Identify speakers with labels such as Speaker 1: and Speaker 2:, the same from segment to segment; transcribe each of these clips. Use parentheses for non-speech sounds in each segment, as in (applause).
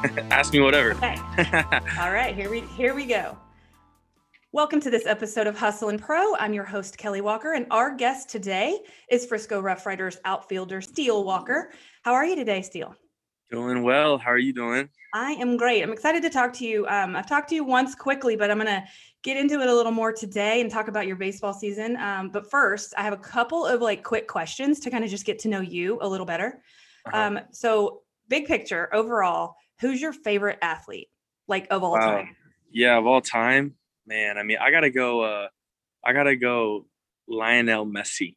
Speaker 1: (laughs) Ask me whatever.
Speaker 2: Okay. (laughs) All right, here we here we go. Welcome to this episode of Hustle and Pro. I'm your host Kelly Walker, and our guest today is Frisco Rough Riders outfielder Steele Walker. How are you today, Steele?
Speaker 1: Doing well. How are you doing?
Speaker 2: I am great. I'm excited to talk to you. Um, I've talked to you once quickly, but I'm going to get into it a little more today and talk about your baseball season. Um, but first, I have a couple of like quick questions to kind of just get to know you a little better.
Speaker 1: Uh-huh.
Speaker 2: Um, so, big picture overall, who's your favorite athlete, like of all
Speaker 1: Wow.
Speaker 2: time?
Speaker 1: Yeah, of all time, man. I mean, I gotta go. uh I gotta go. Lionel Messi.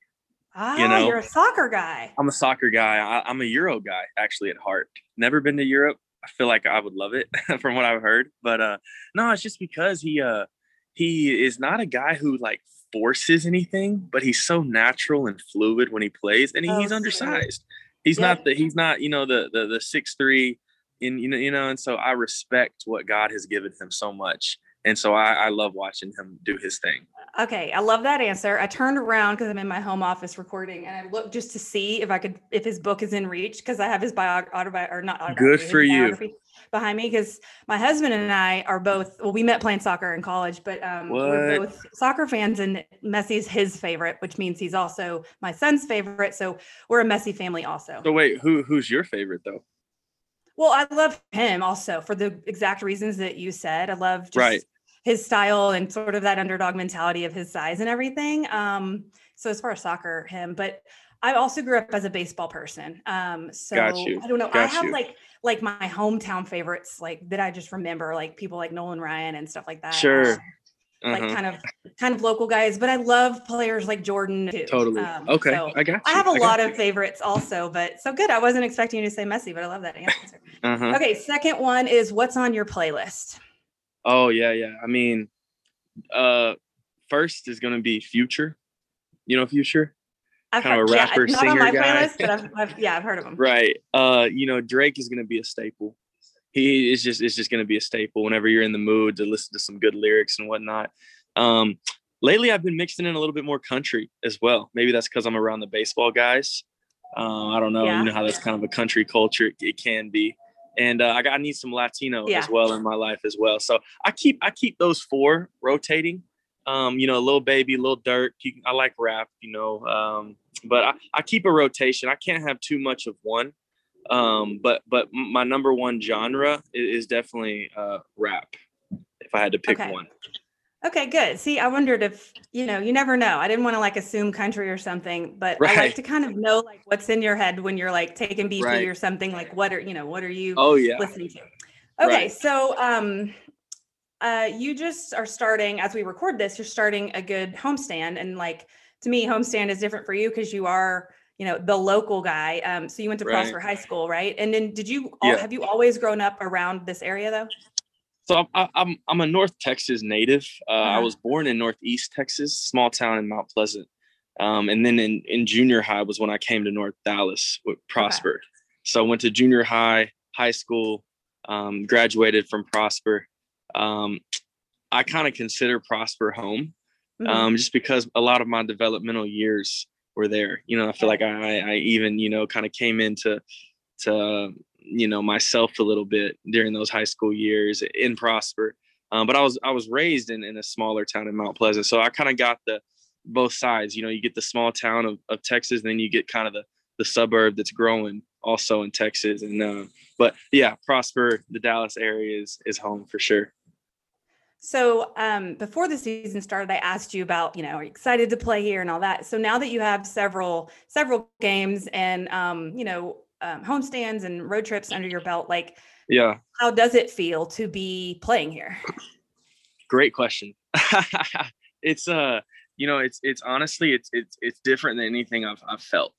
Speaker 2: Ah,
Speaker 1: you know,
Speaker 2: you're a soccer guy.
Speaker 1: I'm a soccer guy. I, I'm a Euro guy actually at heart. Never been to Europe. I feel like I would love it (laughs) from what I've heard. But uh no, it's just because he uh he is not a guy who like forces anything, but he's so natural and fluid when he plays, and he,
Speaker 2: Oh,
Speaker 1: he's undersized. He's
Speaker 2: Yeah.
Speaker 1: not the he's not you know the the the six three in you know you know, and so I respect what God has given him so much, and so I, I love watching him do his thing.
Speaker 2: Okay, I love that answer. I turned around because I'm in my home office recording, and I looked just to see if I could, if his book is in reach, because I have his bio, autobi, or not autobiography.
Speaker 1: Good for you.
Speaker 2: Behind me, because my husband and I are both. Well, we met playing soccer in college, but um, we're both soccer fans, and Messi's his favorite, which means he's also my son's favorite. So we're a Messi family, also.
Speaker 1: So wait, who who's your favorite though?
Speaker 2: Well, I love him also for the exact reasons that you said. I love just
Speaker 1: Right.
Speaker 2: his style and sort of that underdog mentality of his size and everything. Um, so as far as soccer, him, but I also grew up as a baseball person. Um, so
Speaker 1: Got.
Speaker 2: I don't know. I have
Speaker 1: you.
Speaker 2: like like my hometown favorites, like that I just remember, like people like Nolan Ryan and stuff like that.
Speaker 1: Sure.
Speaker 2: Um, Like kind of kind of local guys, but I love players like Jordan too.
Speaker 1: Totally.
Speaker 2: Um,
Speaker 1: okay,
Speaker 2: so
Speaker 1: I got you.
Speaker 2: I have a lot
Speaker 1: you.
Speaker 2: of favorites also, but so good. I wasn't expecting you to say Messi, but I love that answer.
Speaker 1: Uh-huh.
Speaker 2: Okay, second one is what's on your playlist?
Speaker 1: Oh yeah, yeah. I mean, uh, first is gonna be Future. You know Future,
Speaker 2: I've
Speaker 1: Kind of a
Speaker 2: yeah,
Speaker 1: rapper,
Speaker 2: my
Speaker 1: singer guy.
Speaker 2: playlist, but (laughs) I've, I've yeah, I've heard of him.
Speaker 1: right? Uh, you know Drake is gonna be a staple. He is just it's just gonna be a staple whenever you're in the mood to listen to some good lyrics and whatnot. Um, lately I've been mixing in a little bit more country as well. Maybe that's because I'm around the baseball guys. Uh, I don't know.
Speaker 2: Yeah.
Speaker 1: You know how that's kind of a country culture. It can be. And uh, I got I need some Latino
Speaker 2: Yeah.
Speaker 1: as well in my life as well. So I keep I keep those four rotating. Um, you know, a little baby, a little dirt. I like rap, you know. Um, but I, I keep a rotation. I can't have too much of one. Um, but but my number one genre is, definitely uh, rap. If I had to pick
Speaker 2: Okay.
Speaker 1: one,
Speaker 2: Okay, good. See, I wondered if you know, you never know. I didn't want to like assume country or something, but I like to kind of know like what's in your head when you're like taking BP
Speaker 1: Right.
Speaker 2: or something. Like, what are you know, what are you
Speaker 1: oh yeah,
Speaker 2: listening to? Okay,
Speaker 1: Right.
Speaker 2: so um, uh, you just are starting as we record this. You're starting a good homestand, and like to me, homestand is different for you because you are you know the local guy. Um, so you went to
Speaker 1: Right.
Speaker 2: Prosper High School, right? And then did you all,
Speaker 1: Yeah.
Speaker 2: have you always grown up around this area though?
Speaker 1: So I'm I- I'm I'm a North Texas native. Uh, I
Speaker 2: Uh-huh.
Speaker 1: was born in Northeast Texas, small town in Mount Pleasant, um, and then in in junior high was when I came to North Dallas with Prosper. So I went to junior high, high school, um, graduated from Prosper. Um, I kind of consider Prosper home,
Speaker 2: Mhm.
Speaker 1: um, just because a lot of my developmental years were there. You know, I feel like I I even you know kind of came into to you know myself a little bit during those high school years in Prosper. Um, but I was I was raised in, in a smaller town in Mount Pleasant, so I kind of got the both sides. You know, you get the small town of, of Texas, and then you get kind of the the suburb that's growing also in Texas. And uh, but yeah, Prosper, the Dallas area is is home for sure.
Speaker 2: So um, before the season started, I asked you about, you know, are you excited to play here and all that. So now that you have several several games and um, you know um, homestands and road trips under your belt, like
Speaker 1: Yeah,
Speaker 2: how does it feel to be playing here?
Speaker 1: great question. (laughs) it's uh, you know, it's it's honestly it's it's it's different than anything I've I've felt.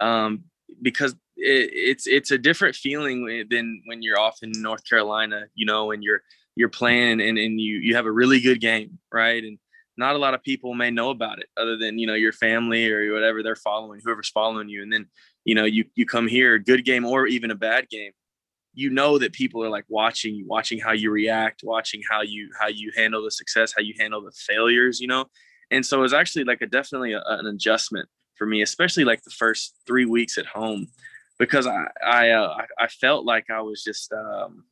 Speaker 1: Um, because it, it's it's a different feeling than when you're off in North Carolina, you know, and you're you're playing and, and you you have a really good game, right? And not a lot of people may know about it other than you know your family or whatever they're following, whoever's following you. And then you know you you come here, good game or even a bad game, you know that people are like watching you, watching how you react, watching how you how you handle the success, how you handle the failures, you know. And so it was actually like a definitely a, an adjustment for me, especially like the first three weeks at home. because I I uh, I felt like I was just um,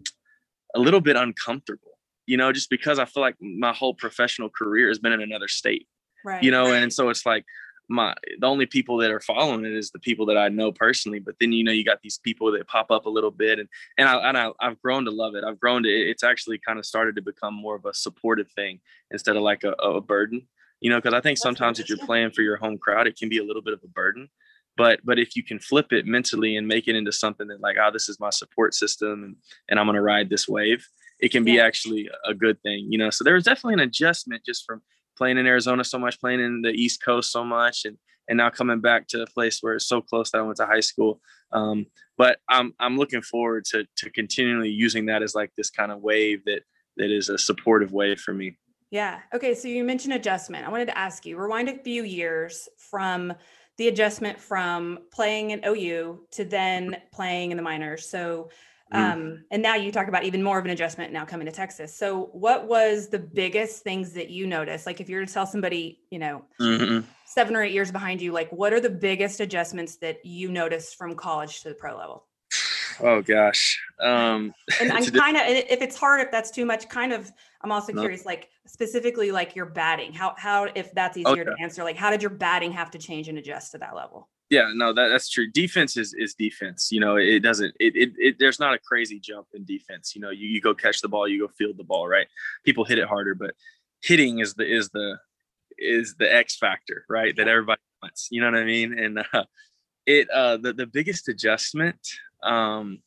Speaker 1: a little bit uncomfortable, you know, just because I feel like my whole professional career has been in another state, right. you know, and so it's like my the only people that are following it is the people that I know personally. But then you know you got these people that pop up a little bit, and and I and I, have grown to love it. I've grown to it's actually kind of started to become more of a supportive thing instead of like a, a burden. You know, because I think sometimes if you're playing for your home crowd, it can be a little bit of a burden but but if you can flip it mentally and make it into something that like oh this is my support system and, and i'm going to ride this wave it can be yeah. actually a good thing you know? So there was definitely an adjustment just from playing in arizona so much playing in the east coast so much and and now coming back to a place where it's so close that i went to high school. Um, but i'm i'm looking forward to to continually using that as like this kind of wave that that is a supportive wave for me.
Speaker 2: Yeah. Okay so you mentioned adjustment. I wanted to ask you rewind a few years from the adjustment from playing in OU to then playing in the minors. So, mm. um, and now you talk about even more of an adjustment now coming to Texas. So, what was the biggest things that you noticed? Like, if you were to tell somebody, you know, mm-hmm. seven or eight years behind you, like, what are the biggest adjustments that you noticed from college to the pro level?
Speaker 1: Oh gosh. Um,
Speaker 2: and (laughs) I'm kind of, if it's hard, if that's too much, kind of, I'm also no. curious, like specifically, like your batting. How how if that's easier okay. to answer, like how did your batting have to change and adjust to that level?
Speaker 1: Yeah, no, that, that's true. Defense is is defense. You know, it doesn't. It, it, it there's not a crazy jump in defense. You know, you, you go catch the ball, you go field the ball, right? People hit it harder, but hitting is the is the is the X factor, right? That everybody wants. You know what I mean? And uh, it uh, the the biggest adjustment um,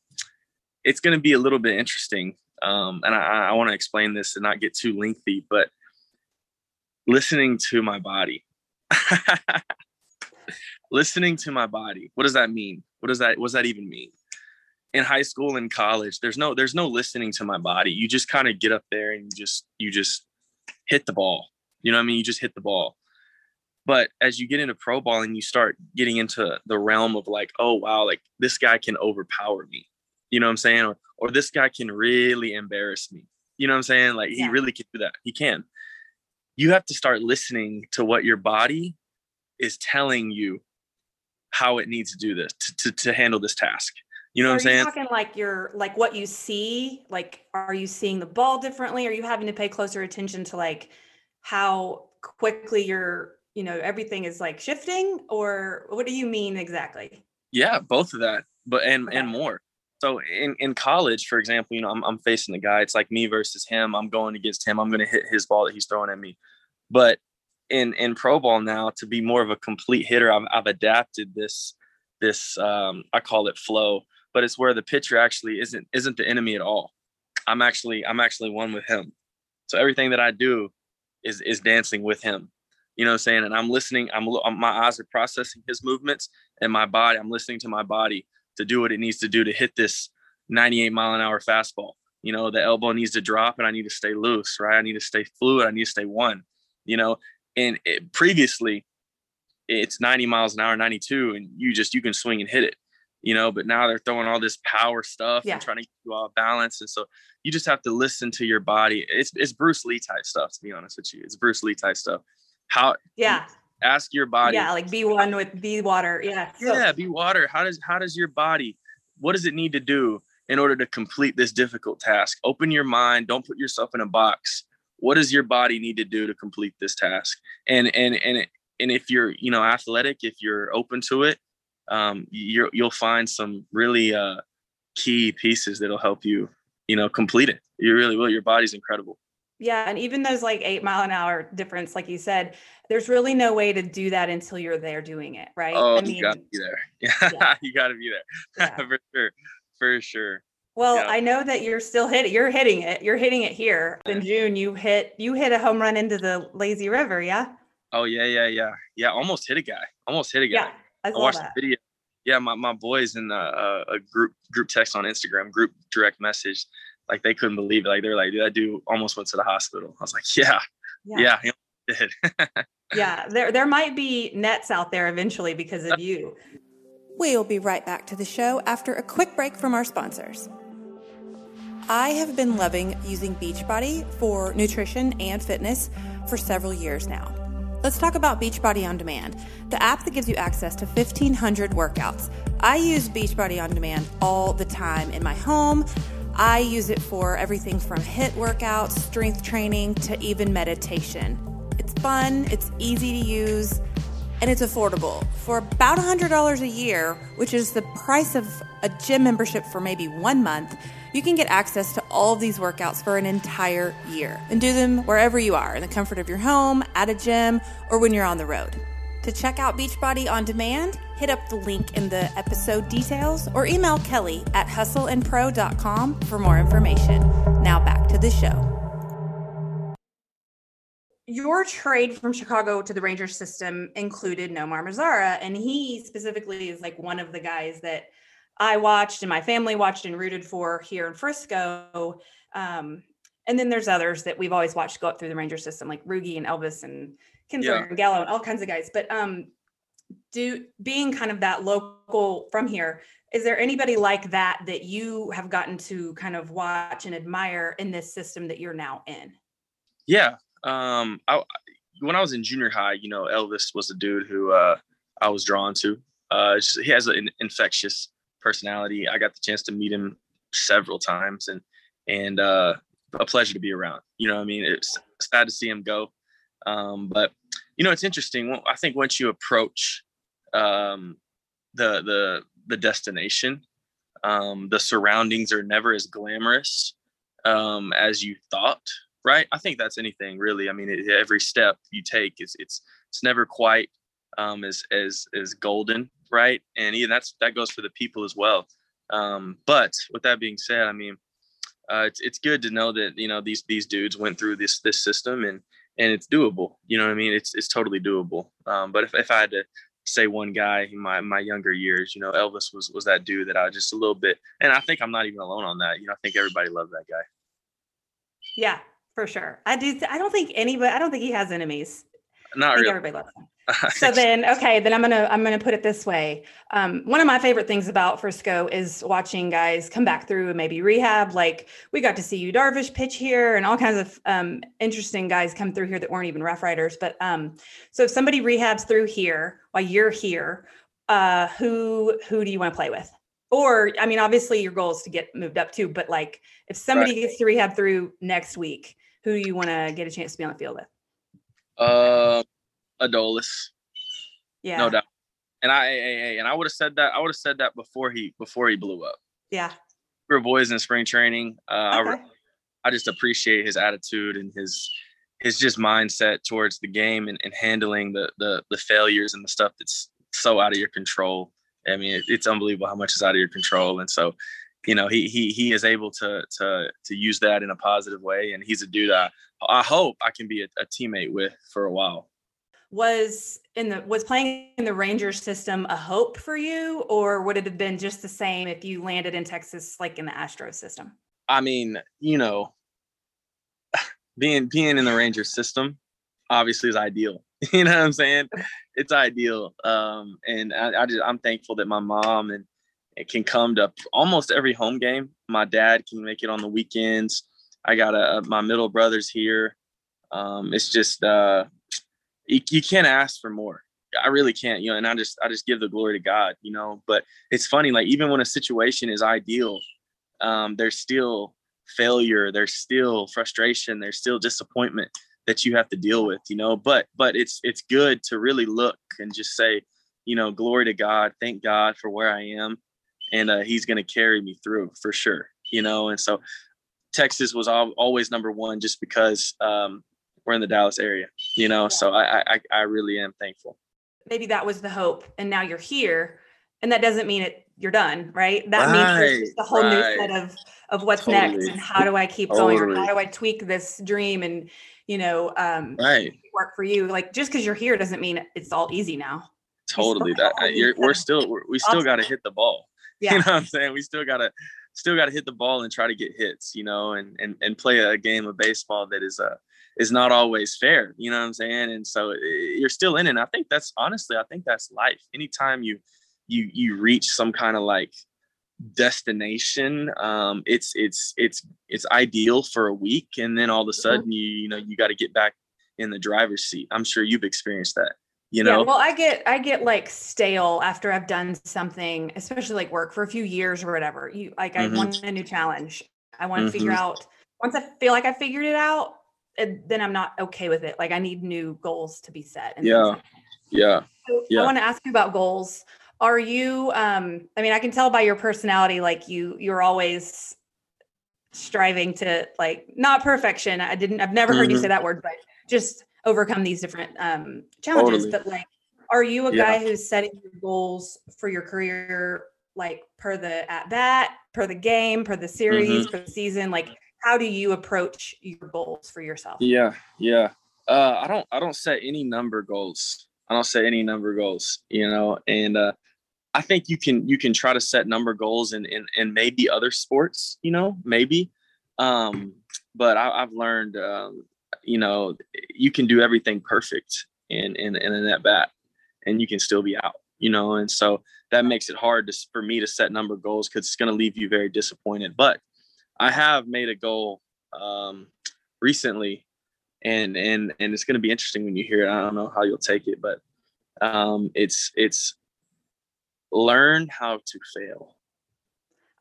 Speaker 1: it's going to be a little bit interesting. Um, and I, I want to explain this and not get too lengthy, but listening to my body. (laughs) listening to my body. What does that mean? What does that what does that even mean? In high school and college, there's no there's no listening to my body. You just kind of get up there and you just you just hit the ball. You know what I mean? You just hit the ball. But as you get into pro ball and you start getting into the realm of like, oh wow, like this guy can overpower me. You know what I'm saying? Or or this guy can really embarrass me. You know what I'm saying? Like yeah. he really can do that. He can. You have to start listening to what your body is telling you how it needs to do this to, to, to handle this task. You know so what I'm saying?
Speaker 2: Talking like you're like what you see. Like, are you seeing the ball differently? Are you having to pay closer attention to like how quickly you're you know everything is like shifting or what do you mean exactly
Speaker 1: yeah both of that but and okay. and more so in, in college for example you know I'm, I'm facing the guy it's like me versus him i'm going against him i'm going to hit his ball that he's throwing at me. But in in pro ball now to be more of a complete hitter i've, I've adapted this this um, i call it flow but it's where the pitcher actually isn't isn't the enemy at all. I'm actually i'm actually one with him. So everything that i do is is dancing with him. You know what I'm saying? And I'm listening, I'm, my eyes are processing his movements and my body, I'm listening to my body to do what it needs to do to hit this 98 mile an hour fastball. You know, the elbow needs to drop and I need to stay loose, right? I need to stay fluid. I need to stay one, you know, and it, previously it's 90 miles an hour, 92, and you just, you can swing and hit it, you know, but now they're throwing all this power stuff yeah. and trying to get you off balance. And so you just have to listen to your body. It's, it's Bruce Lee type stuff, to be honest with you. It's Bruce Lee type stuff how
Speaker 2: yeah
Speaker 1: ask your body.
Speaker 2: Yeah like be one with be water yeah
Speaker 1: yeah be water. How does how does your body what does it need to do in order to complete this difficult task? Open your mind don't put yourself in a box. What does your body need to do to complete this task? And and and and if you're you know athletic if you're open to it um you're you'll find some really uh key pieces that'll help you you know complete it. You really will. Your body's incredible.
Speaker 2: Yeah. And even those like eight mile an hour difference, like you said, there's really no way to do that until you're there doing it. Right.
Speaker 1: Oh, I mean, you gotta be there. (laughs) Yeah. yeah. you gotta be there. Yeah. (laughs) For sure. For sure.
Speaker 2: Well, yeah. I know that you're still hitting, you're hitting it. You're hitting it here. In June, you hit, you hit a home run into the lazy river. Yeah.
Speaker 1: Oh yeah, yeah, yeah. Yeah. Almost hit a guy. Almost hit a guy. Yeah. I, I watched that. the video. Yeah. My, my boys in a, a group, group text on Instagram, group direct message like they couldn't believe it. Like they're like, dude, that dude almost went to the hospital. I was like, yeah, yeah, yeah he did. (laughs)
Speaker 2: yeah, there there might be nets out there eventually because of you. We'll be right back to the show after a quick break from our sponsors. I have been loving using Beachbody for nutrition and fitness for several years now. let's talk about Beachbody On Demand, the app that gives you access to 1,500 workouts. I use Beachbody On Demand all the time in my home. I use it for everything from HIIT workouts, strength training, to even meditation. It's fun, it's easy to use, and it's affordable. For about $100 a year, which is the price of a gym membership for maybe one month, you can get access to all of these workouts for an entire year and do them wherever you are in the comfort of your home, at a gym, or when you're on the road. To check out Beachbody on demand, hit up the link in the episode details or email Kelly at hustleandpro.com for more information. Now back to the show. Your trade from Chicago to the Rangers system included Nomar Mazara, and he specifically is like one of the guys that I watched and my family watched and rooted for here in Frisco. Um, and then there's others that we've always watched go up through the Ranger system, like Rougie and Elvis and Kinsler yeah. and Gallo and all kinds of guys. But um, do being kind of that local from here, is there anybody like that that you have gotten to kind of watch and admire in this system that you're now in?
Speaker 1: Yeah. Um, I, when I was in junior high, you know, Elvis was a dude who uh, I was drawn to. Uh, he has an infectious personality. I got the chance to meet him several times and and uh, a pleasure to be around. You know, I mean, it's sad to see him go, um, but you know, it's interesting. I think once you approach um, the the the destination, um, the surroundings are never as glamorous um, as you thought. Right? I think that's anything really. I mean, it, every step you take is it's it's never quite um, as as as golden right? And yeah, that's that goes for the people as well. Um, but with that being said, I mean, uh, it's it's good to know that you know these these dudes went through this this system and and it's doable. You know what I mean? It's it's totally doable. Um, but if, if I had to say one guy in my my younger years, you know, Elvis was was that dude that I just a little bit, and I think I'm not even alone on that. You know, I think everybody loved that guy.
Speaker 2: Yeah, for sure. I do. I don't think anybody. I don't think he has enemies.
Speaker 1: Not really.
Speaker 2: Everybody loves him. (laughs) so then okay then i'm gonna i'm gonna put it this way um, one of my favorite things about frisco is watching guys come back through and maybe rehab like we got to see Yu Darvish pitch here and all kinds of um, interesting guys come through here that weren't even rough riders but um, so if somebody rehabs through here while you're here uh, who who do you want to play with or i mean obviously your goal is to get moved up too but like if somebody right. gets to rehab through next week who do you want to get a chance to be on the field with
Speaker 1: uh Adolis.
Speaker 2: Yeah.
Speaker 1: No doubt. And I, and I would have said that. I would have said that before he before he blew up.
Speaker 2: Yeah.
Speaker 1: We were boys in spring training. Uh, okay. I, I just appreciate his attitude and his his just mindset towards the game and, and handling the, the the failures and the stuff that's so out of your control. I mean, it, it's unbelievable how much is out of your control. And so, you know, he he he is able to to to use that in a positive way. And he's a dude I I hope I can be a, a teammate with for a while
Speaker 2: was in the was playing in the Rangers system a hope for you, or would it have been just the same if you landed in Texas like in the Astros system?
Speaker 1: I mean, you know, (sighs) being being in the Rangers system obviously is ideal. (laughs) You know what I'm saying? It's ideal. Um, and I, I just I'm thankful that my mom and it can come to almost every home game. My dad can make it on the weekends. I got a my middle brother's here. Um, it's just uh, you, you can't ask for more. I really can't, you know, and I just I just give the glory to God, you know. But it's funny, like even when a situation is ideal, um, there's still failure, there's still frustration, there's still disappointment that you have to deal with, you know. But but it's it's good to really look and just say, you know, glory to God, thank God for where I am, and uh, He's going to carry me through for sure, you know. And so Texas was al- always number one just because um, we're in the Dallas area, you know. So I, I I really am thankful.
Speaker 2: Maybe that was the hope, and now you're here, and that doesn't mean it you're done, right? That right, means there's just a whole right. new set of of what's totally. next and how do I keep totally. going or how do I tweak this dream and you know um
Speaker 1: right
Speaker 2: work for you. Like just because you're here doesn't mean it's all easy now.
Speaker 1: Totally that you're, we're still we're, we still got to hit the ball. (laughs) Yeah. You know what I'm saying? We still got to still got to hit the ball and try to get hits, you know, and and and play a game of baseball that is uh is not always fair. You know what I'm saying? And so eh, you're still in it. And I think that's honestly, I think that's life. Anytime you you you reach some kind of like destination, um, it's it's it's it's ideal for a week, and then all of a mm-hmm. sudden you you know you got to get back in the driver's seat. I'm sure you've experienced that. You know.
Speaker 2: Yeah, well, I get I get like stale after I've done something, especially like work for a few years or whatever. You like I mm-hmm. want a new challenge. I want to mm-hmm. figure out once I feel like I figured it out, then I'm not okay with it. Like I need new goals to be set.
Speaker 1: yeah. Yeah.
Speaker 2: So
Speaker 1: yeah.
Speaker 2: I want to ask you about goals. Are you um I mean I can tell by your personality like you you're always striving to like not perfection. I didn't I've never mm-hmm. heard you say mm-hmm. that word but just overcome these different um challenges totally. but like are you a yeah. guy who's setting your goals for your career like per the at bat, per the game, per the series, mm-hmm. per the season? Like how do you approach your goals for yourself?
Speaker 1: Yeah, yeah. Uh, I don't I don't set any number goals. I don't set any number goals, you know, and uh, I think you can you can try to set number goals in in, in maybe other sports, you know, maybe. Um, but I, have learned, um, you know, you can do everything perfect in in in an at bat, and you can still be out, you know, and so that makes it hard to, for me to set number goals because it's going to leave you very disappointed. But I have made a goal um, recently, and and and it's going to be interesting when you hear it. I don't know how you'll take it, but um, it's it's learn how to fail.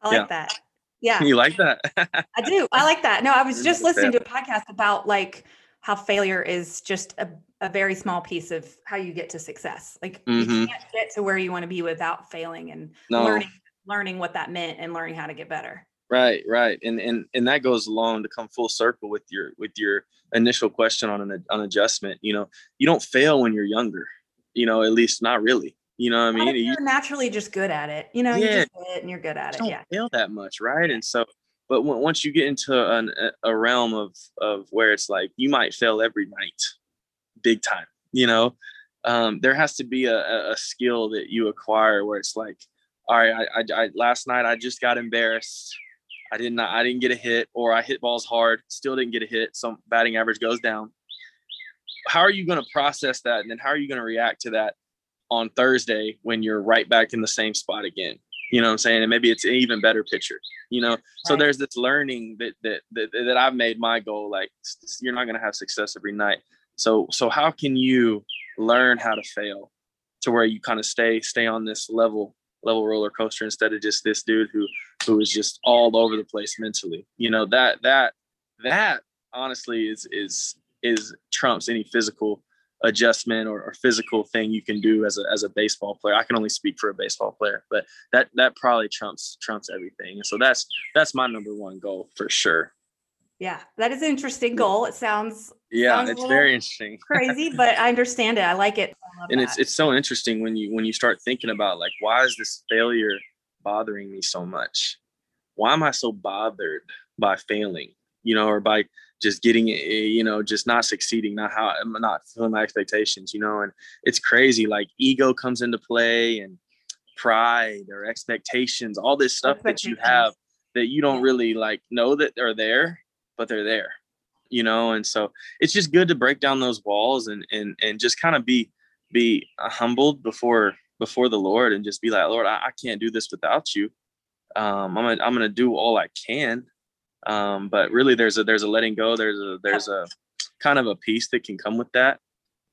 Speaker 2: I like yeah. that. Yeah,
Speaker 1: you like that? (laughs)
Speaker 2: I do. I like that. No, I was just listening to a podcast about like how failure is just a, a very small piece of how you get to success. Like mm-hmm. you can't get to where you want to be without failing and no. learning learning what that meant and learning how to get better.
Speaker 1: Right, right, and and and that goes along to come full circle with your with your initial question on an on adjustment. You know, you don't fail when you're younger. You know, at least not really. You know what I mean?
Speaker 2: You're naturally just good at it. You know, yeah. you just it and you're good at
Speaker 1: it.
Speaker 2: yeah,
Speaker 1: fail that much, right? And so, but when, once you get into an, a realm of of where it's like you might fail every night, big time. You know, um, there has to be a, a skill that you acquire where it's like, all right, I, I, I last night I just got embarrassed I did not I didn't get a hit or I hit balls hard, still didn't get a hit. So batting average goes down. How are you going to process that? And then how are you going to react to that on Thursday when you're right back in the same spot again? You know what I'm saying? And maybe it's an even better picture, you know? Right. So there's this learning that, that, that, that I've made my goal. Like you're not going to have success every night. So, so how can you learn how to fail to where you kind of stay, stay on this level level roller coaster instead of just this dude who who is just all over the place mentally. You know that that that honestly is is is trumps any physical adjustment or, or, physical thing you can do as a as a baseball player. I can only speak for a baseball player, but that that probably trumps trumps everything. And so that's that's my number one goal for sure.
Speaker 2: Yeah, that is an interesting goal. It sounds
Speaker 1: yeah,
Speaker 2: sounds
Speaker 1: it's very interesting. (laughs)
Speaker 2: crazy, but I understand it. I like it. I
Speaker 1: and
Speaker 2: that.
Speaker 1: it's it's so interesting when you when you start thinking about like why is this failure bothering me so much? Why am I so bothered by failing? You know, or by just getting you know, just not succeeding, not how i'm not fulfilling my expectations, you know, and it's crazy. Like ego comes into play and pride or expectations, all this stuff that you have that you don't really like know that they're there but they're there you know and so it's just good to break down those walls and and and just kind of be be uh, humbled before before the lord and just be like lord i, I can't do this without you um i'm gonna i'm gonna do all i can um but really there's a there's a letting go. There's a there's a kind of a piece that can come with that.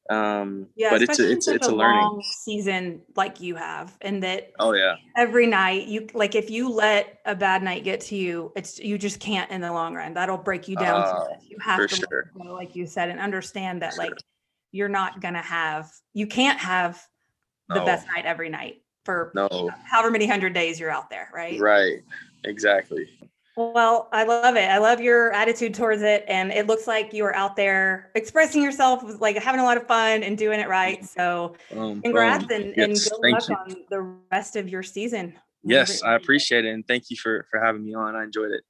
Speaker 1: Um yeah but it's a, it's it's a, a learning.
Speaker 2: season like you have and that
Speaker 1: oh yeah.
Speaker 2: every night you like if you let a bad night get to you it's you just can't in the long run. That'll break you down uh, you have to sure. go, like you said and understand that like you're not gonna have you can't have the no. best night every night for no. however many hundred days you're out there right?
Speaker 1: Right. Exactly
Speaker 2: well, I love it. I love your attitude towards it. And it looks like you are out there expressing yourself, like having a lot of fun and doing it right. So um, congrats um, and, yes, and good luck you. on the rest of your season.
Speaker 1: Yes, I appreciate it. And thank you for, for having me on. I enjoyed it.